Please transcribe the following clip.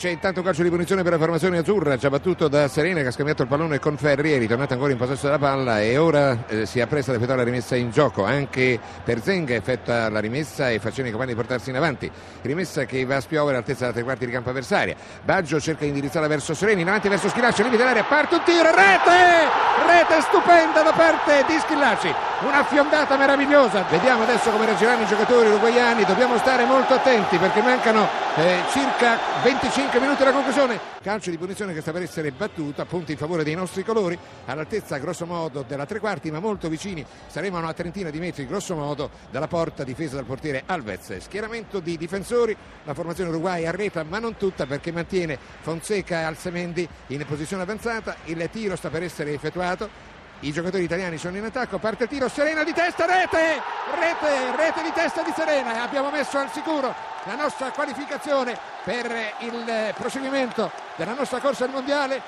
C'è intanto calcio di punizione per la formazione azzurra, già battuto da Serena che ha scambiato il pallone con Ferri, è ritornato ancora in possesso della palla e ora eh, si appresta ad effettuare la rimessa in gioco. Anche per Zenga effettua la rimessa e facendo i compagni di portarsi in avanti. Rimessa che va a spiovere all'altezza della tre quarti di campo avversaria. Baggio cerca di indirizzarla verso Sereni, in avanti verso Schilacci, limite dell'area, parte un tiro, rete! Rete stupenda da parte di Schillacci, una fiondata meravigliosa. Vediamo adesso come reagiranno i giocatori uruguayani, dobbiamo stare molto attenti perché mancano eh, circa 25 minuti alla conclusione. Calcio di punizione che sta per essere battuto, appunto in favore dei nostri colori, all'altezza grosso modo della tre quarti, ma molto vicini, saremo a una trentina di metri grosso modo dalla porta difesa dal portiere Alves. Schieramento di difensori, la formazione uruguay arreta, ma non tutta perché mantiene Fonseca e Alsemendi in posizione avanzata, il tiro sta per essere effettuato. I giocatori italiani sono in attacco, parte tiro, Serena di testa, rete, rete, rete di testa di Serena e abbiamo messo al sicuro la nostra qualificazione per il proseguimento della nostra corsa al mondiale.